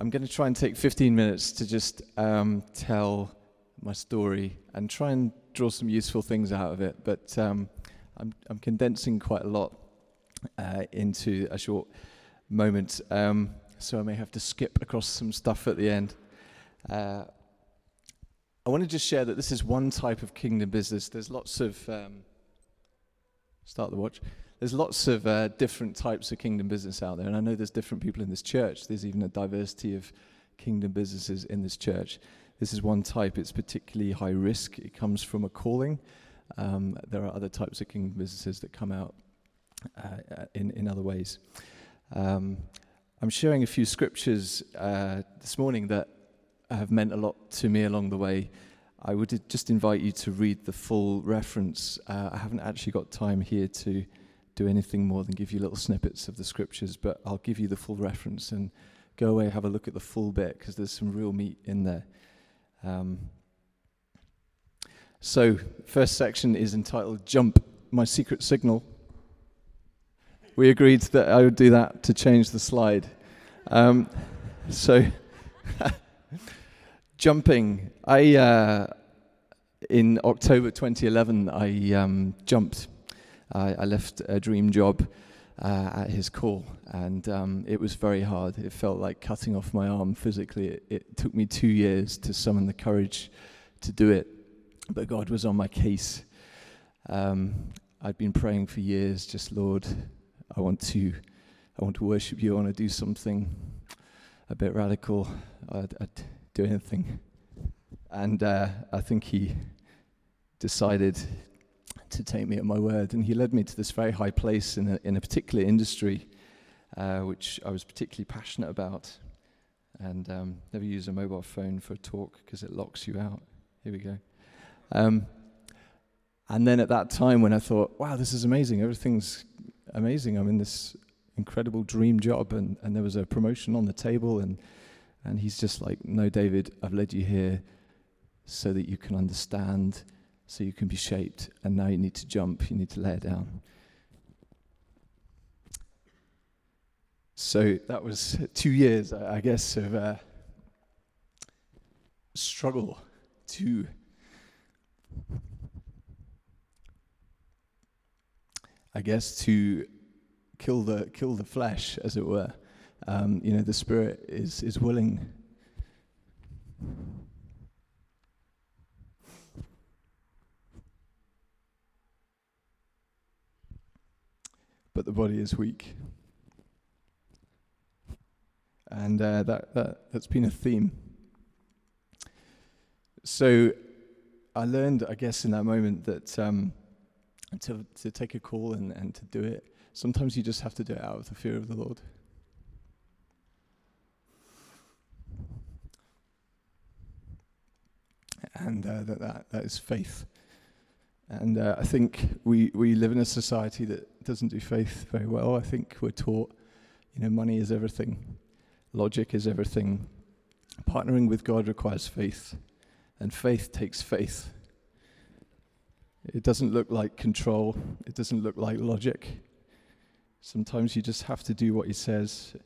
I'm going to try and take 15 minutes to just um, tell my story and try and draw some useful things out of it. But um, I'm, I'm, condensing quite a lot uh, into a short moment, um, so I may have to skip across some stuff at the end. Uh, I want to just share that this is one type of kingdom business. There's lots of um, start the watch. There's lots of uh, different types of kingdom business out there, and I know there's different people in this church. There's even a diversity of kingdom businesses in this church. This is one type. It's particularly high risk. It comes from a calling. Um, there are other types of kingdom businesses that come out uh, in in other ways. Um, I'm sharing a few scriptures uh, this morning that have meant a lot to me along the way. I would just invite you to read the full reference. Uh, I haven't actually got time here to do anything more than give you little snippets of the scriptures, but I'll give you the full reference and go away, have a look at the full bit because there's some real meat in there. Um, so, first section is entitled Jump My Secret Signal. We agreed that I would do that to change the slide. Um, so, jumping. I uh, in October 2011, I um, jumped. I, I, left a dream job uh, at his call, and um, it was very hard. It felt like cutting off my arm physically. It, it, took me two years to summon the courage to do it, but God was on my case. Um, I'd been praying for years, just Lord, I want to, I want to worship you. I want to do something a bit radical. I'd, I'd do anything, and uh, I think He decided to take me at my word. And he led me to this very high place in a, in a particular industry, uh, which I was particularly passionate about. And um, never use a mobile phone for a talk because it locks you out. Here we go. Um, and then at that time, when I thought, wow, this is amazing, everything's amazing, I'm in this incredible dream job, and, and there was a promotion on the table, and, and he's just like, no, David, I've led you here so that you can understand so you can be shaped. And now you need to jump, you need to lay down. So that was two years, I guess, of uh, struggle to I guess to kill the kill the flesh, as it were. Um, you know, the spirit is is willing. But the body is weak. And uh, that, that, that's been a theme. So I learned, I guess, in that moment that um, to, to take a call and, and to do it, sometimes you just have to do it out of the fear of the Lord. And uh, that, that, that is faith. And uh, I think we, we live in a society that doesn't do faith very well. I think we're taught, you know, money is everything, logic is everything. Partnering with God requires faith, and faith takes faith. It doesn't look like control, it doesn't look like logic. Sometimes you just have to do what He says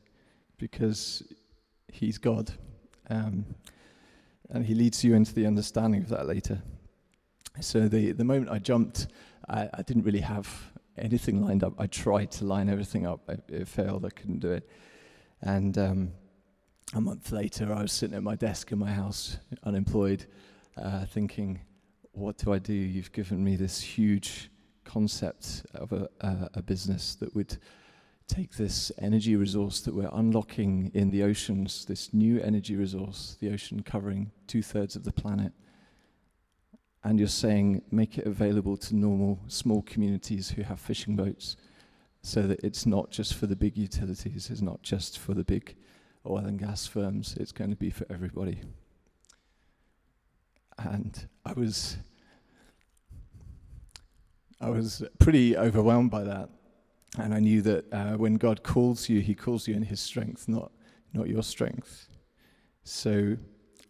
because He's God. Um, and He leads you into the understanding of that later. So the, the moment I jumped, I, I didn't really have anything lined up. I tried to line everything up. It, it failed. I couldn't do it. And um, a month later, I was sitting at my desk in my house, unemployed, uh, thinking, what do I do? You've given me this huge concept of a, a business that would take this energy resource that we're unlocking in the oceans, this new energy resource, the ocean covering two thirds of the planet, and you're saying make it available to normal small communities who have fishing boats so that it's not just for the big utilities, it's not just for the big oil and gas firms, it's going to be for everybody. And I was I was pretty overwhelmed by that. And I knew that uh, when God calls you, He calls you in His strength, not, not your strength. So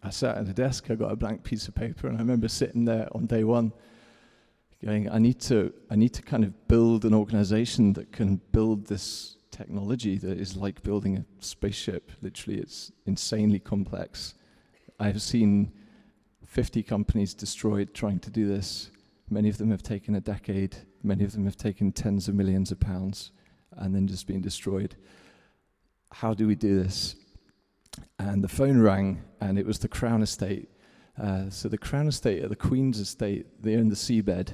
I sat at a desk, I got a blank piece of paper, and I remember sitting there on day one going, I need to, I need to kind of build an organization that can build this technology that is like building a spaceship. Literally, it's insanely complex. I've seen 50 companies destroyed trying to do this. Many of them have taken a decade, many of them have taken tens of millions of pounds and then just been destroyed. How do we do this? And the phone rang, and it was the Crown Estate. Uh, so, the Crown Estate at the Queen's Estate, they're in the seabed.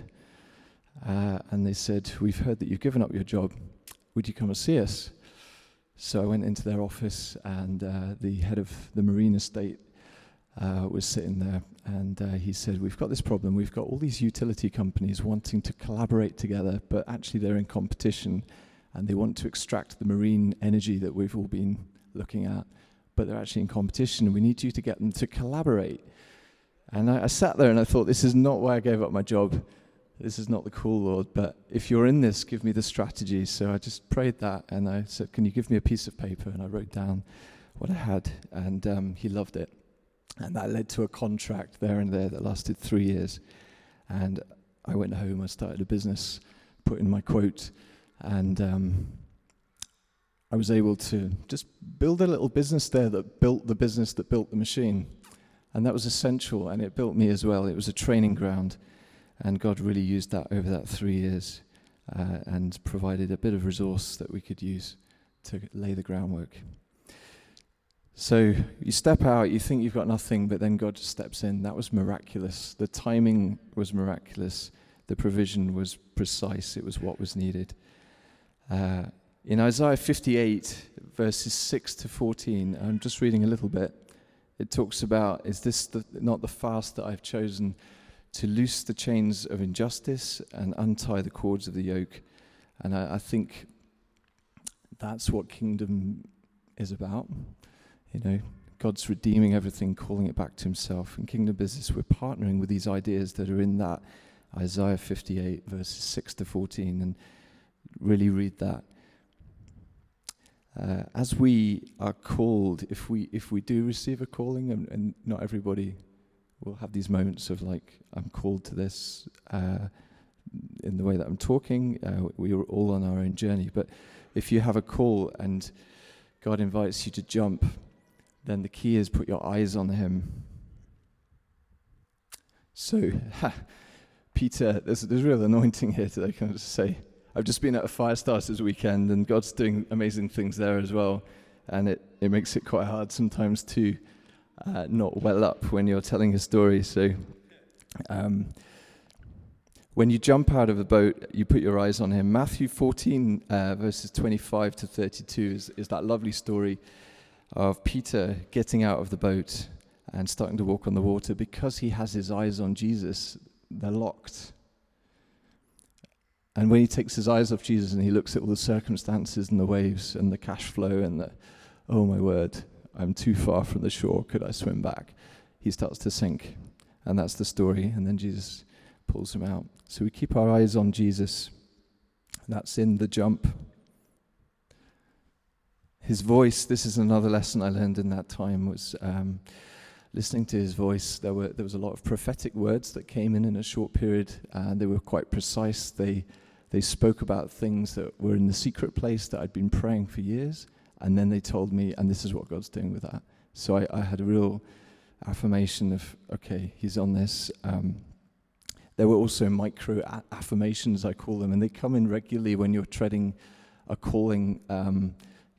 Uh, and they said, We've heard that you've given up your job. Would you come and see us? So I went into their office, and uh, the head of the Marine Estate uh, was sitting there, and uh, he said, We've got this problem. We've got all these utility companies wanting to collaborate together, but actually they're in competition, and they want to extract the marine energy that we've all been looking at, but they're actually in competition. We need you to get them to collaborate. And I, I sat there and I thought, This is not why I gave up my job. This is not the call, Lord, but if you're in this, give me the strategy. So I just prayed that, and I said, Can you give me a piece of paper? And I wrote down what I had, and um, he loved it. And that led to a contract there and there that lasted three years. And I went home, I started a business, put in my quote, and um, I was able to just build a little business there that built the business that built the machine. And that was essential, and it built me as well. It was a training ground, and God really used that over that three years uh, and provided a bit of resource that we could use to lay the groundwork. So you step out, you think you've got nothing, but then God just steps in. That was miraculous. The timing was miraculous. The provision was precise. It was what was needed. Uh, in Isaiah 58, verses 6 to 14, I'm just reading a little bit. It talks about, Is this the, not the fast that I've chosen to loose the chains of injustice and untie the cords of the yoke? And I, I think that's what kingdom is about. You know, God's redeeming everything, calling it back to Himself. In kingdom business, we're partnering with these ideas that are in that Isaiah 58, verses 6 to 14, and really read that. Uh, as we are called, if we if we do receive a calling, and, and, not everybody will have these moments of like, I'm called to this uh, in the way that I'm talking. Uh, we are all on our own journey, but if you have a call and God invites you to jump then the key is put your eyes on him. So, ha, Peter, there's, there's real anointing here today, can I just say? I've just been at a fire starters weekend, and God's doing amazing things there as well. And it, it makes it quite hard sometimes to uh, not well up when you're telling a story. So, um, when you jump out of the boat, you put your eyes on him. Matthew 14, uh, verses 25 to 32, is, is that lovely story of Peter getting out of the boat and starting to walk on the water because he has his eyes on Jesus, they're locked. And when he takes his eyes off Jesus and he looks at all the circumstances and the waves and the cash flow and the, oh my word, I'm too far from the shore, could I swim back? He starts to sink. And that's the story. And then Jesus pulls him out. So we keep our eyes on Jesus. That's in the jump his voice, this is another lesson I learned in that time, was um, listening to his voice. There, were, there was a lot of prophetic words that came in in a short period, and they were quite precise. They, they spoke about things that were in the secret place that I'd been praying for years, and then they told me, and this is what God's doing with that. So I, I had a real affirmation of, okay, he's on this. Um, there were also micro a- affirmations, I call them, and they come in regularly when you're treading a calling. Um,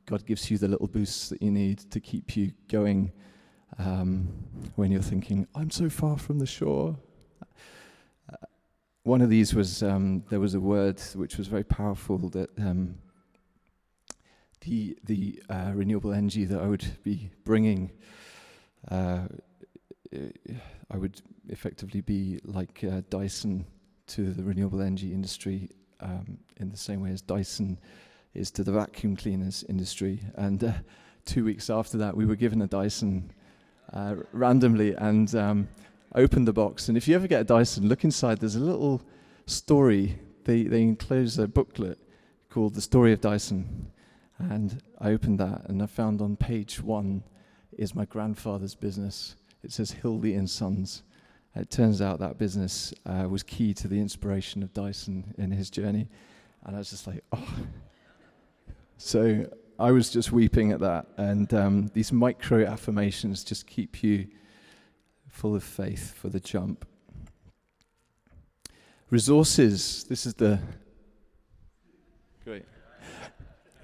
God gives you the little boosts that you need to keep you going um, when you're thinking, I'm so far from the shore. One of these was um, there was a word which was very powerful that um, the the uh, renewable energy that I would be bringing, uh, I would effectively be like uh, Dyson to the renewable energy industry um, in the same way as Dyson is to the vacuum cleaners industry. And uh, two weeks after that, we were given a Dyson uh, randomly and opened the box. And if you ever get a Dyson, look inside. There's a little story. They, they enclose a booklet called The Story of Dyson. And I opened that and I found on page one is my grandfather's business. It says Hildy and Sons. It turns out that business uh, was key to the inspiration of Dyson in his journey. And I was just like, oh, So I was just weeping at that. And um, these micro affirmations just keep you full of faith for the jump. Resources. This is the. Great.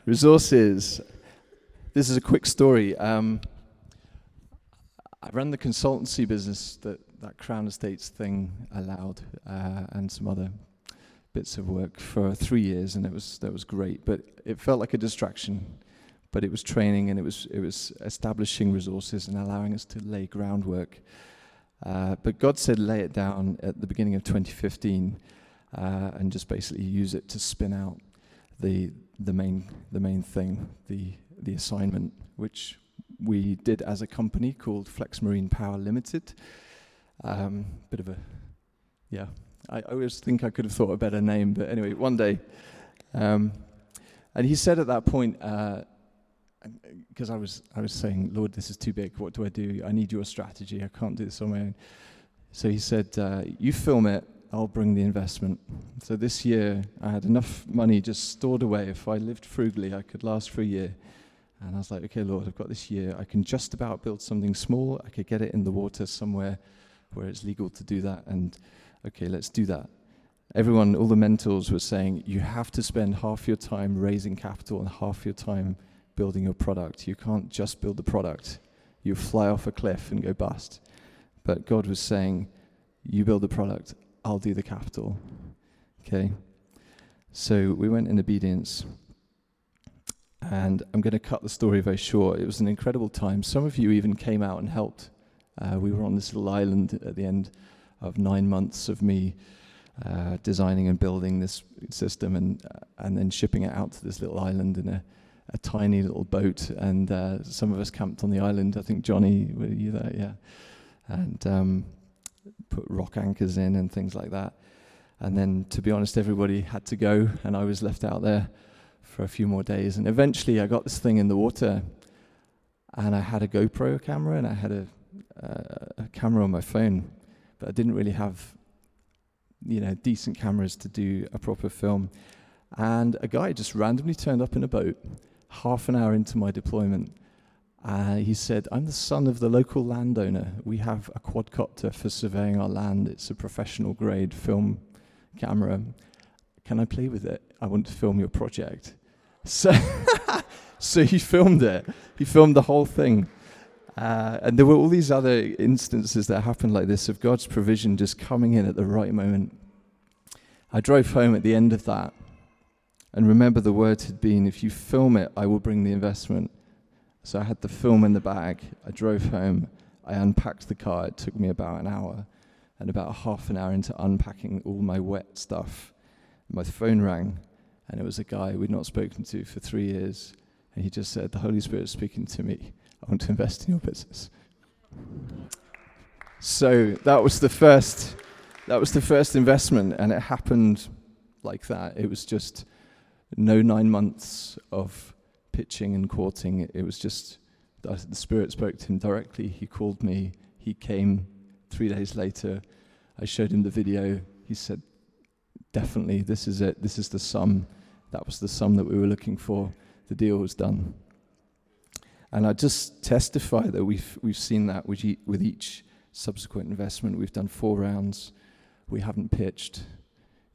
Resources. This is a quick story. Um, I ran the consultancy business that that Crown Estates thing allowed, uh, and some other bits of work for three years, and it was that was great. But it felt like a distraction. But it was training, and it was it was establishing resources and allowing us to lay groundwork. Uh, but God said, lay it down at the beginning of 2015, uh, and just basically use it to spin out the the main the main thing, the the assignment, which we did as a company called Flex Marine Power Limited. Um, bit of a, yeah. I, always think I could have thought a better name, but anyway, one day. Um, and he said at that point, because uh, I was I was saying, Lord, this is too big. What do I do? I need your strategy. I can't do this on my own. So he said, uh, you film it. I'll bring the investment. So this year, I had enough money just stored away. If I lived frugally, I could last for a year. And I was like, okay, Lord, I've got this year. I can just about build something small. I could get it in the water somewhere where it's legal to do that. And okay, let's do that. Everyone, all the mentors were saying, you have to spend half your time raising capital and half your time building your product. You can't just build the product. You fly off a cliff and go bust. But God was saying, you build the product, I'll do the capital. Okay? So we went in obedience. And I'm going to cut the story very short. It was an incredible time. Some of you even came out and helped. Uh, we were on this little island at the end of nine months of me uh, designing and building this system and, uh, and then shipping it out to this little island in a, a tiny little boat. And uh, some of us camped on the island. I think Johnny, were you there? Yeah. And um, put rock anchors in and things like that. And then, to be honest, everybody had to go, and I was left out there for a few more days. And eventually, I got this thing in the water, and I had a GoPro camera and I had a, uh, a camera on my phone, but I didn't really have, you know, decent cameras to do a proper film. And a guy just randomly turned up in a boat half an hour into my deployment. Uh, he said, I'm the son of the local landowner. We have a quadcopter for surveying our land. It's a professional grade film camera. Can I play with it? I want to film your project. So, so he filmed it. He filmed the whole thing. Uh, and there were all these other instances that happened like this of God's provision just coming in at the right moment. I drove home at the end of that and remember the words had been, if you film it, I will bring the investment. So I had the film in the bag. I drove home. I unpacked the car. It took me about an hour. And about half an hour into unpacking all my wet stuff, my phone rang and it was a guy we'd not spoken to for three years. And he just said, The Holy Spirit is speaking to me. I want to invest in your business. So that was the first that was the first investment and it happened like that. It was just no nine months of pitching and courting. It was just the Spirit spoke to him directly. He called me. He came three days later. I showed him the video. He said, Definitely, this is it. This is the sum. That was the sum that we were looking for. The deal was done. And I just testify that we've, we've seen that with, with each subsequent investment. We've done four rounds. We haven't pitched.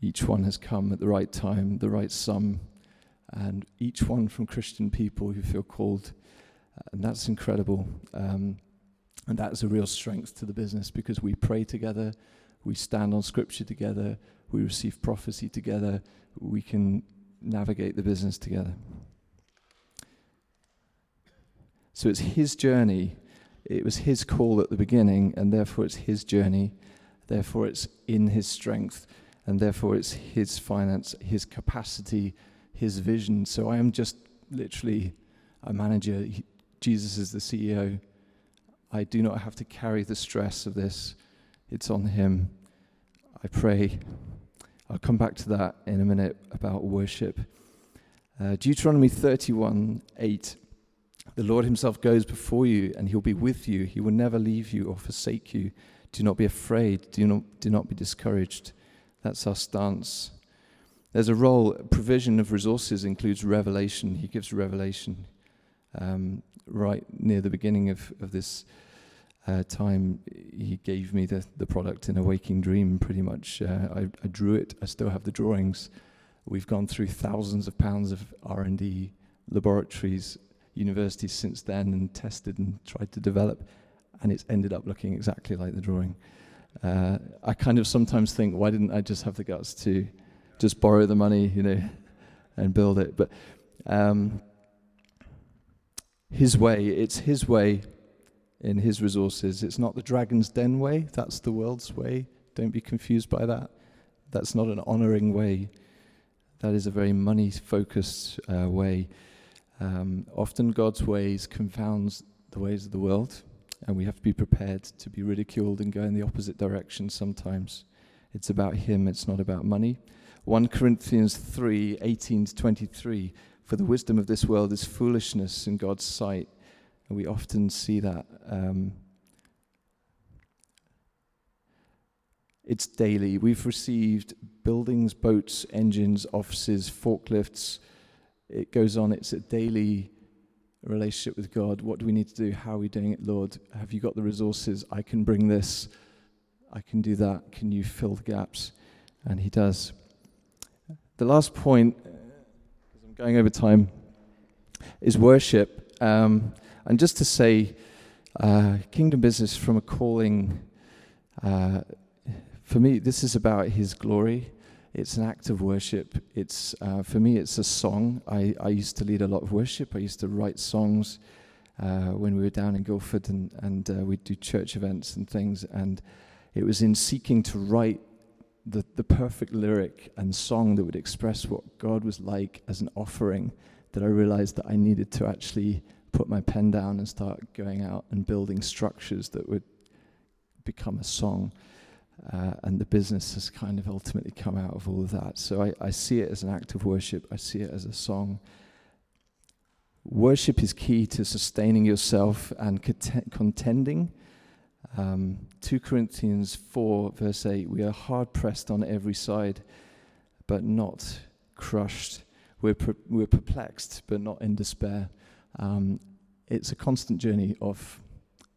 Each one has come at the right time, the right sum, and each one from Christian people who feel called. And that's incredible. Um, and that is a real strength to the business because we pray together, we stand on scripture together, we receive prophecy together, we can navigate the business together. So it's his journey. It was his call at the beginning, and therefore it's his journey. Therefore it's in his strength, and therefore it's his finance, his capacity, his vision. So I am just literally a manager. He, Jesus is the CEO. I do not have to carry the stress of this, it's on him. I pray. I'll come back to that in a minute about worship. Uh, Deuteronomy 31 8. The Lord Himself goes before you, and He'll be with you. He will never leave you or forsake you. Do not be afraid. Do not, do not be discouraged. That's our stance. there's a role, provision of resources includes revelation. He gives revelation um, right near the beginning of, of this uh, time. He gave me the, the product in a waking dream, pretty much. Uh, I, I drew it. I still have the drawings. We've gone through thousands of pounds of R&D, laboratories, universities since then, and tested and tried to develop, and it's ended up looking exactly like the drawing. Uh, I kind of sometimes think, why didn't I just have the guts to just borrow the money, you know, and build it. But um, his way, it's his way in his resources. It's not the dragon's den way, that's the world's way. Don't be confused by that. That's not an honoring way. That is a very money focused uh, way. Um, often God's ways confounds the ways of the world, and we have to be prepared to be ridiculed and go in the opposite direction sometimes. It's about Him, it's not about money. 1 Corinthians 3 18 to 23. For the wisdom of this world is foolishness in God's sight. And we often see that. Um, it's daily. We've received buildings, boats, engines, offices, forklifts. It goes on. It's a daily relationship with God. What do we need to do? How are we doing it, Lord? Have you got the resources? I can bring this. I can do that. Can you fill the gaps? And He does. The last point, because I'm going over time, is worship. Um, and just to say, uh, kingdom business from a calling, uh, for me, this is about His glory. It's an act of worship. It's uh, for me, it's a song. I, I used to lead a lot of worship. I used to write songs uh, when we were down in Guildford, and and uh, we'd do church events and things. And it was in seeking to write the, the perfect lyric and song that would express what God was like as an offering that I realized that I needed to actually put my pen down and start going out and building structures that would become a song. Uh, and the business has kind of ultimately come out of all of that. So I, I see it as an act of worship, I see it as a song. Worship is key to sustaining yourself and contending um, 2 Corinthians 4, verse 8 We are hard pressed on every side, but not crushed. We're, per- we're perplexed, but not in despair. Um, it's a constant journey of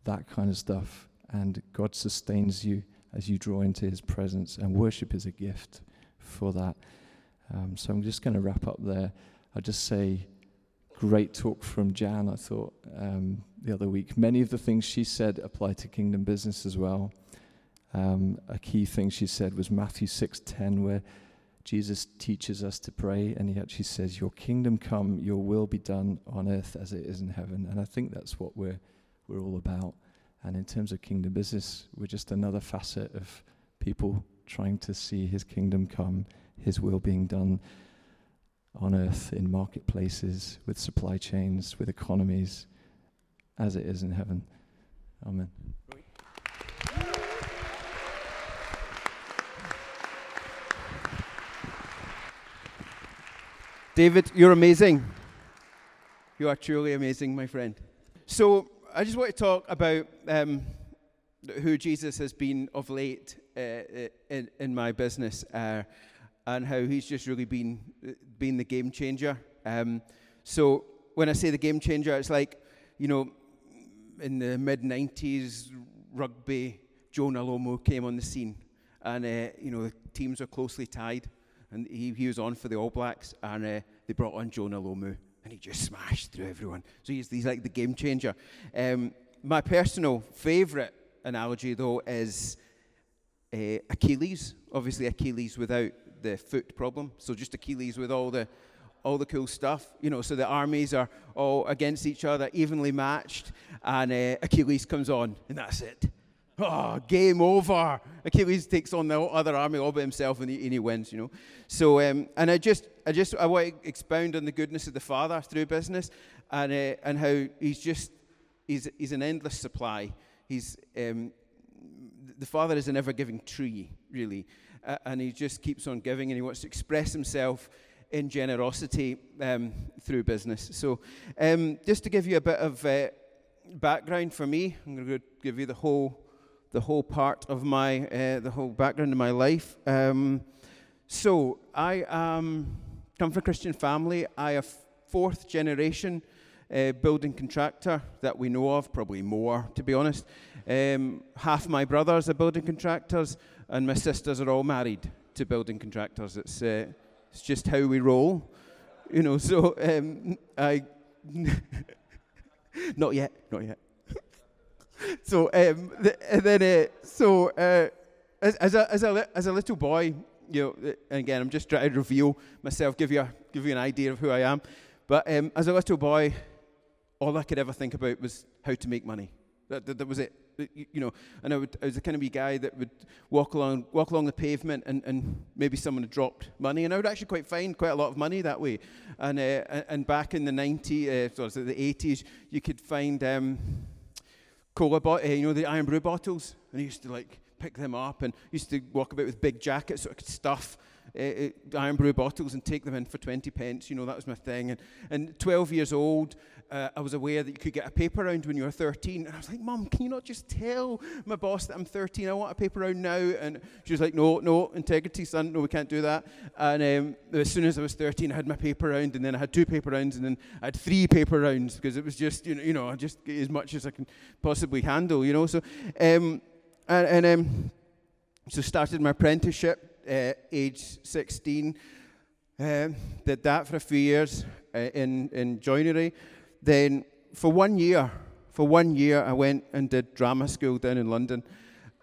that kind of stuff, and God sustains you as you draw into His presence, and worship is a gift for that. Um, so I'm just going to wrap up there. I'll just say, great talk from Jan, I thought, um, the other week. Many of the things she said apply to kingdom business as well. Um, a key thing she said was Matthew 6:10, where Jesus teaches us to pray, and he actually says, "Your kingdom come, your will be done on earth as it is in heaven." And I think that's what we're we're all about. And in terms of kingdom business, we're just another facet of people trying to see His kingdom come, His will being done on earth in marketplaces, with supply chains, with economies, as it is in heaven. Amen. David, you're amazing. You are truly amazing, my friend. So, I just want to talk about um, who Jesus has been of late uh, in, in my business. Uh, and how he's just really been, been the game changer. Um, so when I say the game changer, it's like, you know, in the mid 90s, rugby, Jonah Lomu came on the scene. And, uh, you know, the teams are closely tied. And he, he was on for the All Blacks. And uh, they brought on Jonah Lomu. And he just smashed through everyone. So he's, he's like the game changer. Um, my personal favourite analogy, though, is uh, Achilles. Obviously, Achilles without the foot problem. So just Achilles with all the all the cool stuff, you know. So the armies are all against each other, evenly matched, and uh, Achilles comes on, and that's it. Oh, game over. Achilles takes on the other army all by himself, and he, and he wins, you know. So, um, and I just, I just, I want to expound on the goodness of the Father through business, and uh, and how he's just, he's, he's an endless supply. He's um, the Father is an ever-giving tree, really uh, and he just keeps on giving and he wants to express himself in generosity um, through business. So, um, just to give you a bit of uh, background for me, I'm going to give you the whole, the whole part of my, uh, the whole background of my life. Um, so I um, come from a Christian family. I am fourth generation uh, building contractor that we know of, probably more, to be honest. Um, half my brothers are building contractors, and my sisters are all married to building contractors. It's, uh, it's just how we roll, you know. So um, I, not yet, not yet. so um, and then uh, so uh, as, as, a, as, a, as a little boy, you know, again, I'm just trying to reveal myself, give you a, give you an idea of who I am. But um, as a little boy, all I could ever think about was how to make money. That, that, that was it. You know, and I, would, I was the kind of guy that would walk along, walk along the pavement, and, and maybe someone had dropped money, and I would actually quite find quite a lot of money that way. And uh, and back in the 90s, uh, the 80s, you could find um, cola, bo- uh, you know, the Irn-Bru bottles, and I used to like pick them up, and used to walk about with big jackets so I could stuff uh, uh, Irn-Bru bottles and take them in for 20 pence. You know, that was my thing. And, and 12 years old, uh, I was aware that you could get a paper round when you were 13. And I was like, Mum, can you not just tell my boss that I'm 13? I want a paper round now. And she was like, No, no, integrity, son. No, we can't do that. And um, as soon as I was 13, I had my paper round. And then I had two paper rounds. And then I had three paper rounds because it was just, you know, you know I just as much as I can possibly handle, you know. So, um, and, and um, so started my apprenticeship uh, age 16. Um, did that for a few years uh, in, in joinery. Then for one year, for one year, I went and did drama school down in London.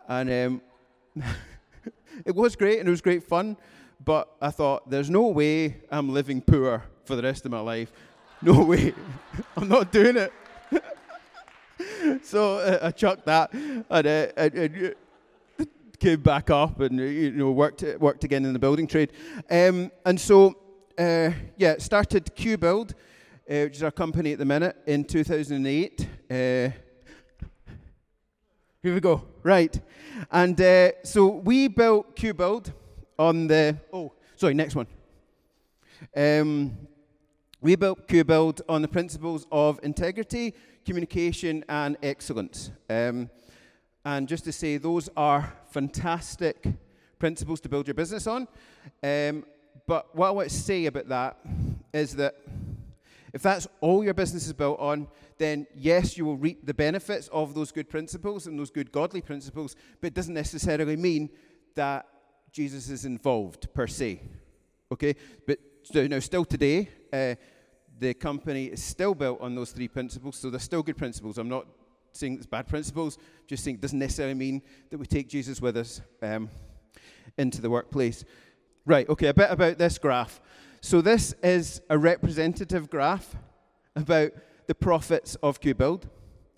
And um, it was great and it was great fun. But I thought, there's no way I'm living poor for the rest of my life. No way. I'm not doing it. so uh, I chucked that. And, uh, and, and came back up and you know worked worked again in the building trade, um, and so uh, yeah, started Q Build, uh, which is our company at the minute in 2008. Uh, here we go. Right, and uh, so we built Q Build on the oh sorry next one. Um, we built Q Build on the principles of integrity, communication, and excellence. Um, and just to say, those are fantastic principles to build your business on. Um, but what I want to say about that is that if that's all your business is built on, then yes, you will reap the benefits of those good principles and those good godly principles, but it doesn't necessarily mean that Jesus is involved per se. Okay? But so, now, still today, uh, the company is still built on those three principles, so they're still good principles. I'm not saying it's bad principles, just saying it doesn't necessarily mean that we take Jesus with us um, into the workplace. Right, okay, a bit about this graph. So, this is a representative graph about the profits of QBuild,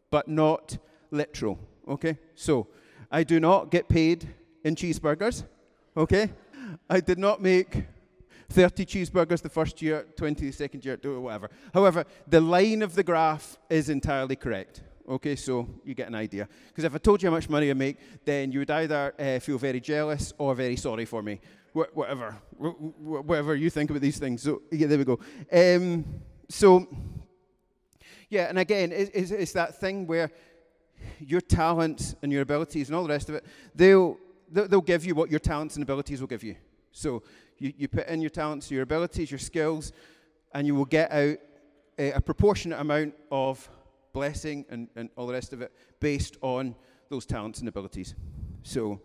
but not literal, okay? So, I do not get paid in cheeseburgers, okay? I did not make 30 cheeseburgers the first year, 20 the second year, whatever. However, the line of the graph is entirely correct. Okay, so you get an idea. Because if I told you how much money I make, then you would either uh, feel very jealous or very sorry for me. Wh- whatever. Wh- whatever you think about these things. So, yeah, there we go. Um, so, yeah, and again, it's, it's that thing where your talents and your abilities and all the rest of it, they'll, they'll give you what your talents and abilities will give you. So, you, you put in your talents, your abilities, your skills, and you will get out a, a proportionate amount of blessing and, and all the rest of it based on those talents and abilities. So,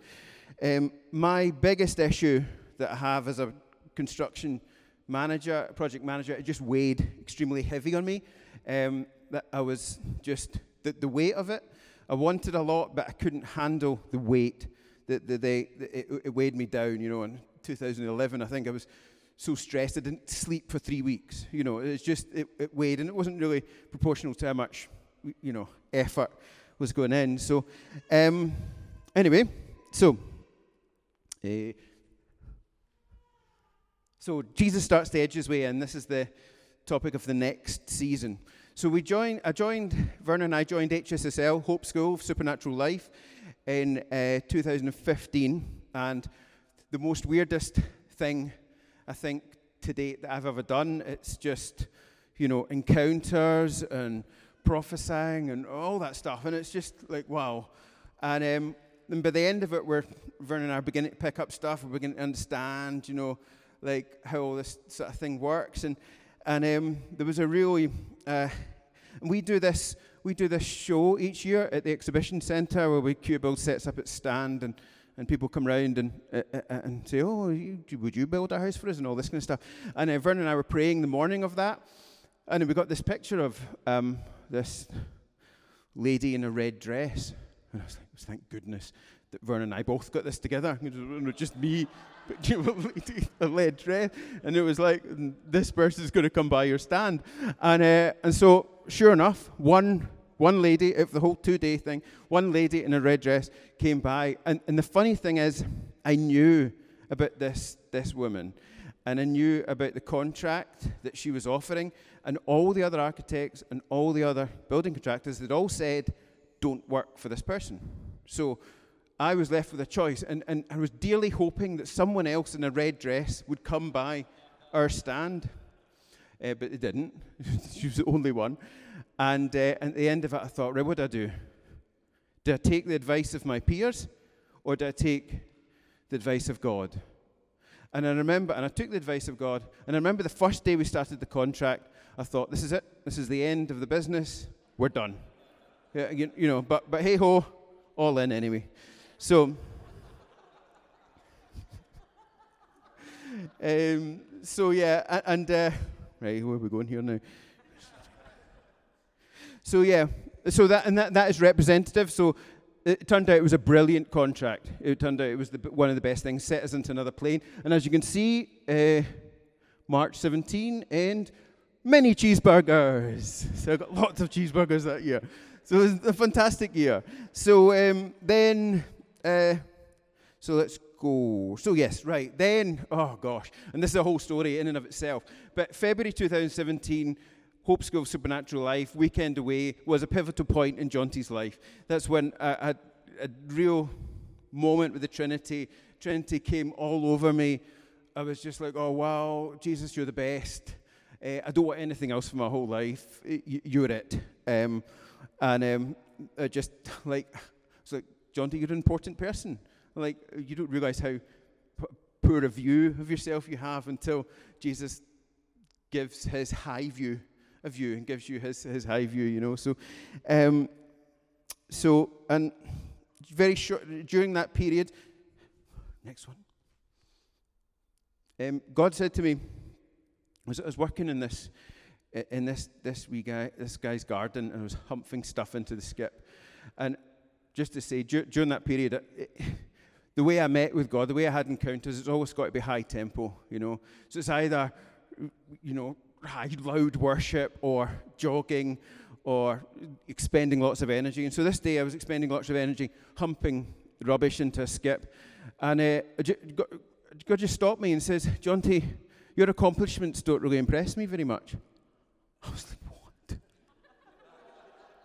um, my biggest issue that I have as a construction manager, project manager, it just weighed extremely heavy on me. Um, that I was just the, the weight of it. I wanted a lot, but I couldn't handle the weight. That the, the, it, it weighed me down. You know, in 2011, I think I was so stressed I didn't sleep for three weeks. You know, it's just it, it weighed, and it wasn't really proportional to how much you know, effort was going in. So, um, anyway, so, uh, so Jesus starts to edge his way in. This is the topic of the next season. So we joined, I joined, Vernon and I joined HSSL, Hope School of Supernatural Life, in uh, 2015. And the most weirdest thing I think to date that I've ever done, it's just, you know, encounters and prophesying and all that stuff. And it's just like, wow. And um, by the end of it, we're Vernon and I are beginning to pick up stuff. We're beginning to understand, you know, like how all this sort of thing works. And and um, there was a really, uh, we do this we do this show each year at the exhibition centre where we Q sets up its stand and and people come round and, uh, uh, uh, and say, Oh, you, would you build a house for us? And all this kind of stuff. And uh, Vernon and I were praying the morning of that. And we got this picture of um, this lady in a red dress. And I was like, Thank goodness that Vernon and I both got this together. Just me, a red dress. And it was like, This person's going to come by your stand. And, uh, and so, sure enough, one one lady, if the whole two day thing, one lady in a red dress came by. And, and the funny thing is, I knew about this, this woman. And I knew about the contract that she was offering. And all the other architects and all the other building contractors, they'd all said, don't work for this person. So I was left with a choice. And, and I was dearly hoping that someone else in a red dress would come by our stand. Uh, but it didn't. she was the only one. And uh, at the end of it, I thought, right, what do I do? Do I take the advice of my peers or do I take the advice of God? And I remember, and I took the advice of God, and I remember the first day we started the contract, I thought, this is it. This is the end of the business. We're done. Yeah, you, you know, but, but hey ho, all in anyway. So, um, so yeah, and, uh, right, where are we going here now? So yeah, so that and that, that is representative. So it turned out it was a brilliant contract. It turned out it was the, one of the best things. Set us into another plane, and as you can see, uh, March 17 and many cheeseburgers. So I got lots of cheeseburgers that year. So it was a fantastic year. So um, then, uh, so let's go. So yes, right then. Oh gosh, and this is a whole story in and of itself. But February 2017 Hope School of Supernatural Life, weekend away, was a pivotal point in Jonty's life. That's when I had a real moment with the Trinity. Trinity came all over me. I was just like, oh, wow, Jesus, you're the best. Uh, I don't want anything else for my whole life. You're it. Um, and um, I just like, it's like, Jonty, you're an important person. Like, you don't realize how poor a view of yourself you have until Jesus gives his high view a view and gives you his, his high view, you know. So, um, so and very short during that period. Next one. Um, God said to me, I was, I was working in this in this this wee guy this guy's garden and I was humping stuff into the skip, and just to say dur- during that period. It, the way I met with God, the way I had encounters, it's always got to be high tempo, you know. So it's either, you know, loud worship or jogging or expending lots of energy. And so this day I was expending lots of energy humping rubbish into a skip. And uh, God just stopped me and says, Jonty, your accomplishments don't really impress me very much. I was like, what?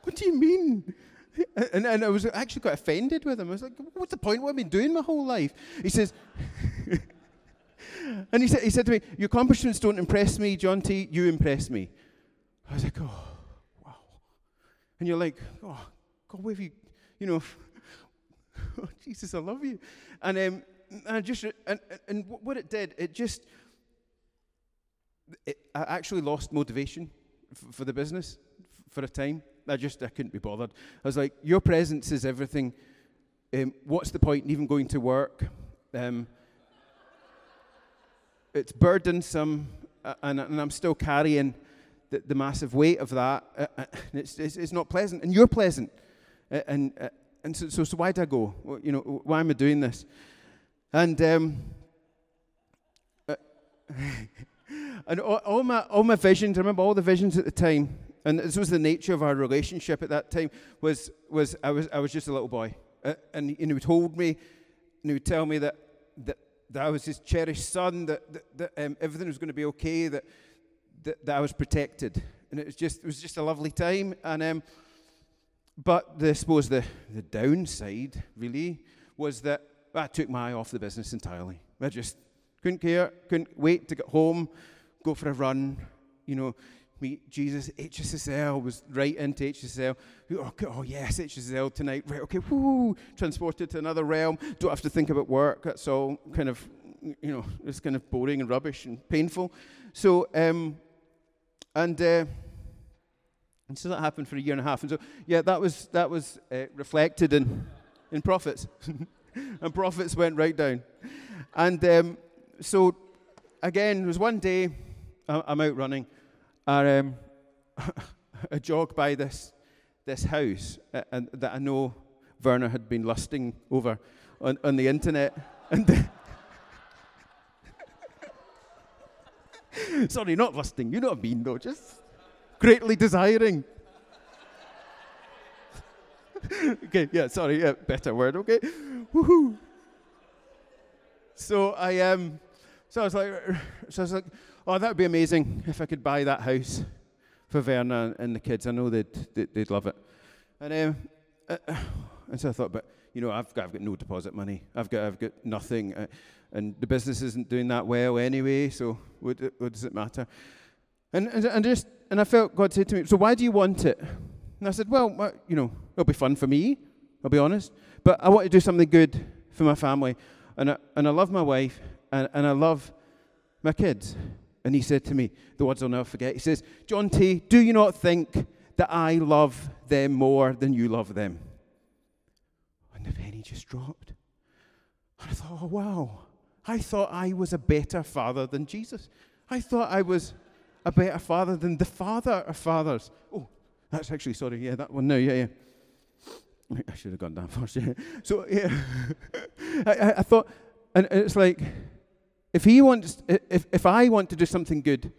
what do you mean? And, and I was actually quite offended with him. I was like, what's the point? What have I been doing my whole life? He says, and he said, he said to me, Your accomplishments don't impress me, Jonty you impress me. I was like, Oh, wow. And you're like, Oh, God, where have you, you know, oh, Jesus, I love you. And, um, and I just, and, and what it did, it just, it, I actually lost motivation f- for the business f- for a time. I just, I couldn't be bothered. I was like, Your presence is everything. Um, what's the point in even going to work? Um, it's burdensome, uh, and, and, I'm still carrying the, the massive weight of that. Uh, uh it's, it's, it's, not pleasant, and you're pleasant. And and so, so, so, why did I go? You know, why am I doing this? And um, and all, all, my all my visions. I remember all the visions at the time, and this was the nature of our relationship at that time. Was was I was I was just a little boy, and, and he would hold me, and he would tell me that that that I was his cherished son, that, that, that um, everything was going to be okay, that, that, that, I was protected. And it was just, it was just a lovely time. And, um, but the, I suppose the, the downside, really, was that I took my eye off the business entirely. I just couldn't care, couldn't wait to get home, go for a run, you know, meet Jesus. HSSL was right into HSSL. Oh, oh, yes, HSSL tonight. Right, okay, whoo, transported to another realm. Don't have to think about work. That's all kind of, you know, it's kind of boring and rubbish and painful. So, um, and, uh, and so that happened for a year and a half. And so, yeah, that was, that was uh, reflected in, in profits. and profits went right down. And um, so, again, there was one day I'm out running are um, a jog by this, this house uh, and that I know Werner had been lusting over on, on the internet. And Sorry, not lusting. You know what I mean, though. Just greatly desiring. okay, yeah, sorry, yeah, better word, okay. Woohoo. So I um so I was like so I was like oh, that would be amazing if I could buy that house for Verna and the kids. I know they'd, they'd, love it. And, um, uh, and so I thought, but, you know, I've got, I've got no deposit money. I've got, I've got nothing. Uh, and the business isn't doing that well anyway, so what, what does it matter? And, and, and, just, and I felt God said to me, so why do you want it? And I said, well, you know, it'll be fun for me, I'll be honest. But I want to do something good for my family. And I, and I love my wife, and, and I love my kids. And he said to me, the words I'll never forget, he says, Jonty, do you not think that I love them more than you love them? And the penny just dropped. And I thought, oh, wow. I thought I was a better father than Jesus. I thought I was a better father than the father of fathers. Oh, that's actually, sorry, yeah, that one, no, yeah, yeah. I should have gone down first, yeah. So, yeah, I, I, I thought, and it's like, if he wants, if, if I want to do something good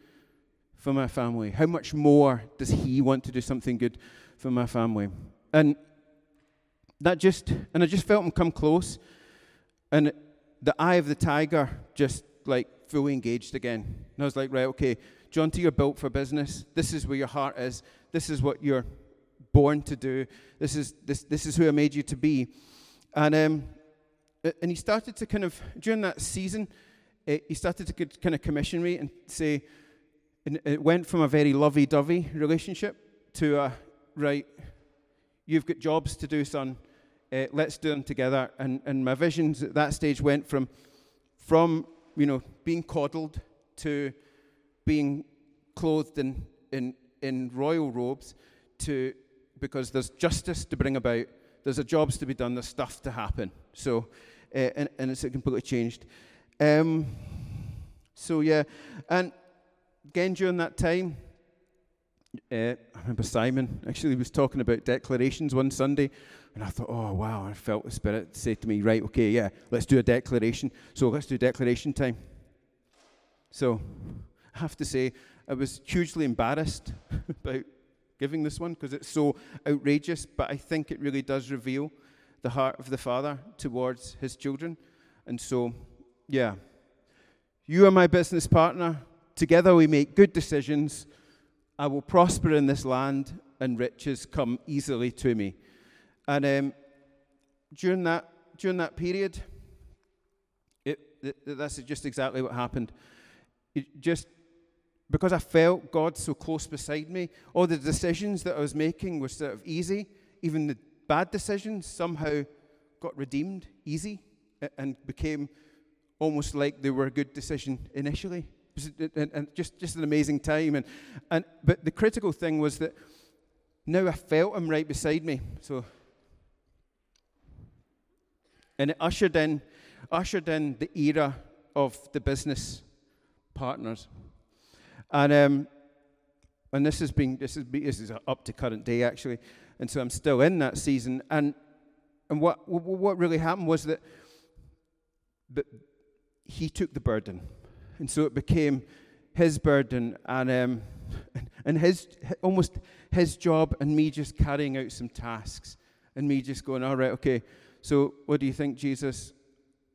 for my family, how much more does he want to do something good for my family? And that just, and I just felt him come close, and the eye of the tiger just like fully engaged again. And I was like, right, okay, John you're built for business. This is where your heart is. This is what you're born to do. This is this this is who I made you to be. And um, and he started to kind of during that season it, he started to kind of commission me and say, and it went from a very lovey dovey relationship to a, right, you've got jobs to do, son. Uh, let's do them together. And, and my visions at that stage went from, from you know, being coddled to being clothed in, in, in royal robes to because there's justice to bring about, there's a jobs to be done, there's stuff to happen. So, uh, and, and it's completely changed. Um, so, yeah. And again, during that time, uh, I remember Simon actually was talking about declarations one Sunday, and I thought, oh, wow, I felt the Spirit say to me, right, okay, yeah, let's do a declaration. So let's do declaration time. So I have to say, I was hugely embarrassed about giving this one because it's so outrageous, but I think it really does reveal the heart of the Father towards his children. And so yeah. You are my business partner. Together we make good decisions. I will prosper in this land, and riches come easily to me. And um, during, that, during that period, it, it, that's just exactly what happened. It just because I felt God so close beside me, all the decisions that I was making were sort of easy. Even the bad decisions somehow got redeemed easy and became almost like they were a good decision initially. And, just, just an amazing time. And, and, but the critical thing was that now I felt him right beside me. So, and it ushered in, ushered in the era of the business partners. And, um, and this has been, this is, this is up to current day actually. And so I'm still in that season. And, and what, what really happened was that, that he took the burden. And so it became his burden and, um, and his, almost his job, and me just carrying out some tasks. And me just going, all right, okay, so what do you think, Jesus?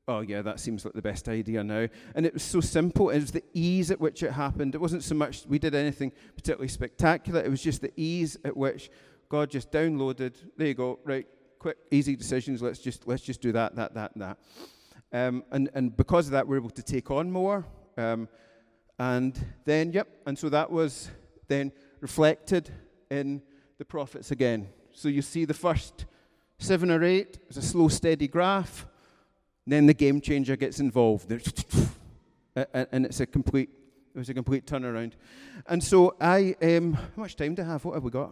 Oh, yeah, that seems like the best idea now. And it was so simple. It was the ease at which it happened. It wasn't so much we did anything particularly spectacular, it was just the ease at which God just downloaded. There you go, right, quick, easy decisions. Let's just, let's just do that, that, that, that. Um, and, and because of that, we're able to take on more. Um, and then, yep, and so that was then reflected in the profits again. So you see the first seven or eight, is a slow, steady graph. Then the game changer gets involved. and it's a complete it was a complete turnaround. And so I, um, how much time do I have? What have we got?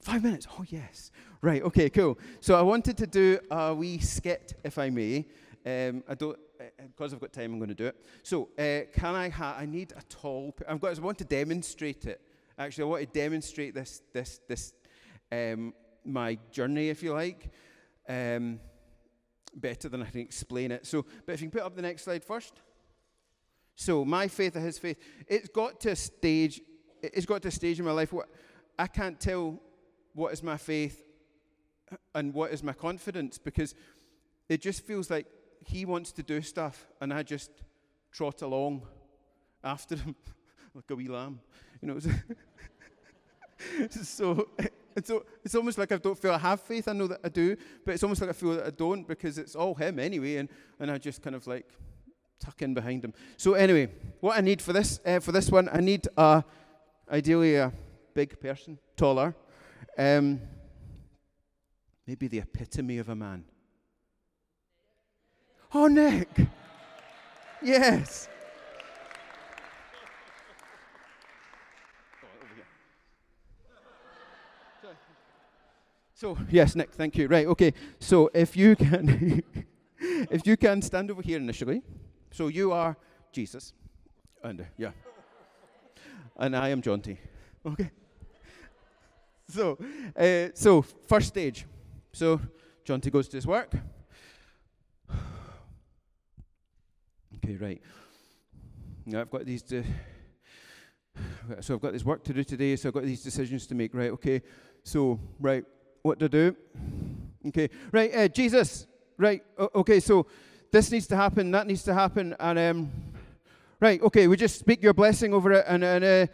Five minutes. Oh, yes. Right, okay, cool. So I wanted to do a wee skit, if I may. Um, I don't, because uh, I've got time, I'm going to do it. So, uh, can I have, I need a tall, I've got, I want to demonstrate it. Actually, I want to demonstrate this, this, this, um, my journey, if you like, um, better than I can explain it. So, but if you can put up the next slide first. So my faith or his faith, it's got to a stage, it's got to a stage in my life where I can't tell what is my faith and what is my confidence because it just feels like he wants to do stuff and I just trot along after him like a wee lamb. You know, so it's, it's almost like I don't feel I have faith. I know that I do, but it's almost like I feel that I don't because it's all him anyway, and, and I just kind of like tuck in behind him. So anyway, what I need for this uh, for this one, I need ideally a big person, taller, um, maybe the epitome of a man. Oh, Nick. yes. So, yes, Nick, thank you. Right, okay. So, if you can if you can stand over here initially. So you are Jesus. And uh, yeah. and I am Jonty. Okay. So, uh, so first stage. So Jonty goes to his work. Okay, right. Now I've got these. De- so I've got this work to do today. So I've got these decisions to make. Right. Okay. So right, what to do? Okay. Right. Uh, Jesus. Right. O- okay. So this needs to happen, that needs to happen, and um, right, okay, we just speak your blessing over it, and and uh,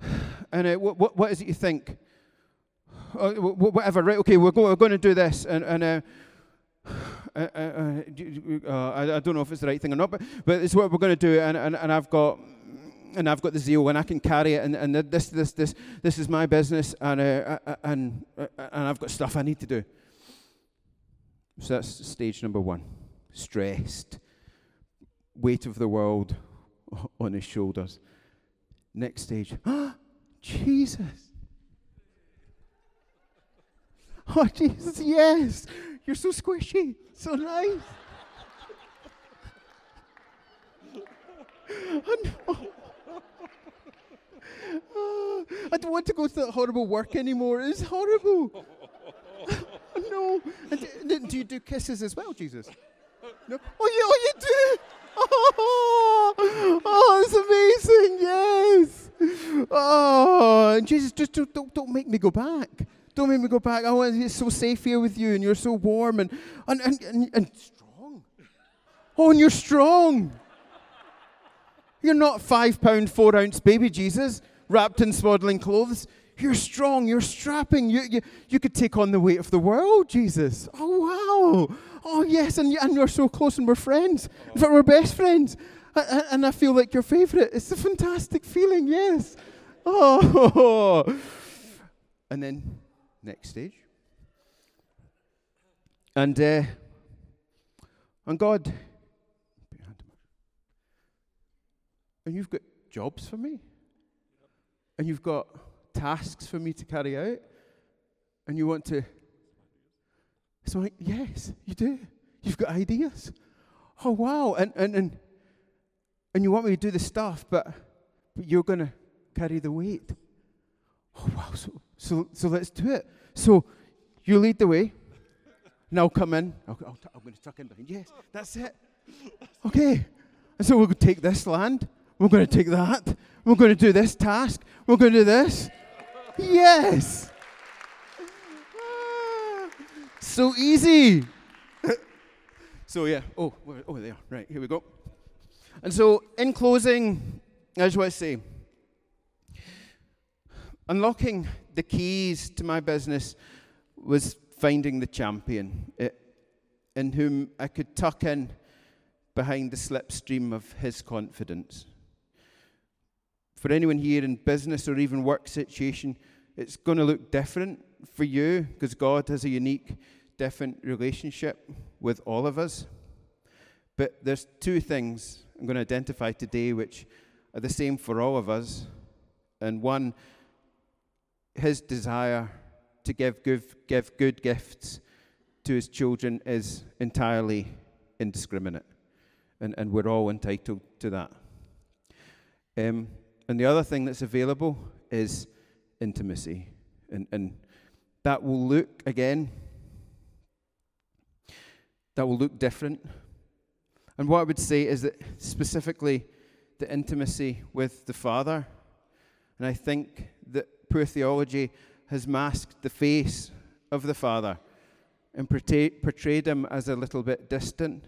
and uh, what what is it you think? Uh, whatever, right? Okay, we're, go- we're going to do this, and and. Uh, uh, uh, uh, I, I, don't know if it's the right thing or not, but, but it's what we're going to do, and, and, and I've got and I've got the zeal, and I can carry it, and, and this this this this is my business, and and and I've got stuff I need to do. So that's stage number one stressed, weight of the world on his shoulders. Next stage, Jesus. Oh, Jesus, yes. You're so squishy, so nice. oh, no. oh, I don't want to go to that horrible work anymore. It's horrible. no. And do you do kisses as well, Jesus? No. Oh, you, oh, you do? Oh, oh, it's amazing. Yes. Oh, Jesus, just don't, don't, don't make me go back. Don't make me go back. I want it's so safe here with you, and you're so warm and and, and, and, and strong. Oh, and you're strong. You're not five pound, four ounce baby Jesus wrapped in swaddling clothes. You're strong. You're strapping. You, you, you could take on the weight of the world, Jesus. Oh, wow. Oh, yes. And, and you're so close and we're friends. In fact, we're best friends. And, and I feel like your favorite. It's a fantastic feeling, yes. Oh. And then, next stage. And, uh, and God, and you've got jobs for me. And you've got tasks for me to carry out, and you want to. So, like, yes, you do. You've got ideas. Oh, wow. And, and, and, and you want me to do the stuff, but, but you're to carry the weight. Oh, wow. So, so, so let's do it. So you lead the way, and I'll come in. I'll t- I'm going to tuck in behind. Yes, that's it. Okay. And so to take this land. We're going to take that. We're going to do this task. We're going to do this. Yes. Ah, so easy. so yeah. Oh, oh, oh, there. Right here we go. And so, in closing, I just want to say, unlocking the keys to my business was finding the champion, eh, in whom I could tuck in behind the slipstream of his confidence for anyone here in business or even work situation, it's going to look different for you because God has a unique, different relationship with all of us. But there's two things I'm going to identify today which are the same for all of us. And one, his desire to give, give, give good gifts to his children is entirely indiscriminate. And, and we're all entitled to that. Um, and the other thing that's available is intimacy. And, and that will look, again, that will look different. And what I would say is that specifically the intimacy with the Father, and I think that poor theology has masked the face of the Father and portrayed him as a little bit distant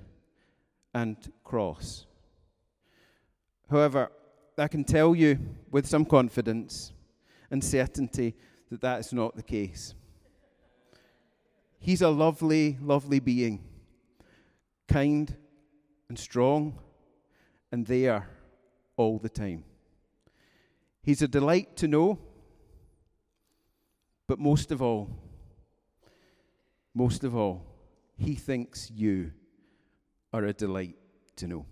and cross. However, I can tell you with some confidence and certainty that that is not the case. He's a lovely, lovely being, kind and strong and there all the time. He's a delight to know, but most of all, most of all, he thinks you are a delight to know.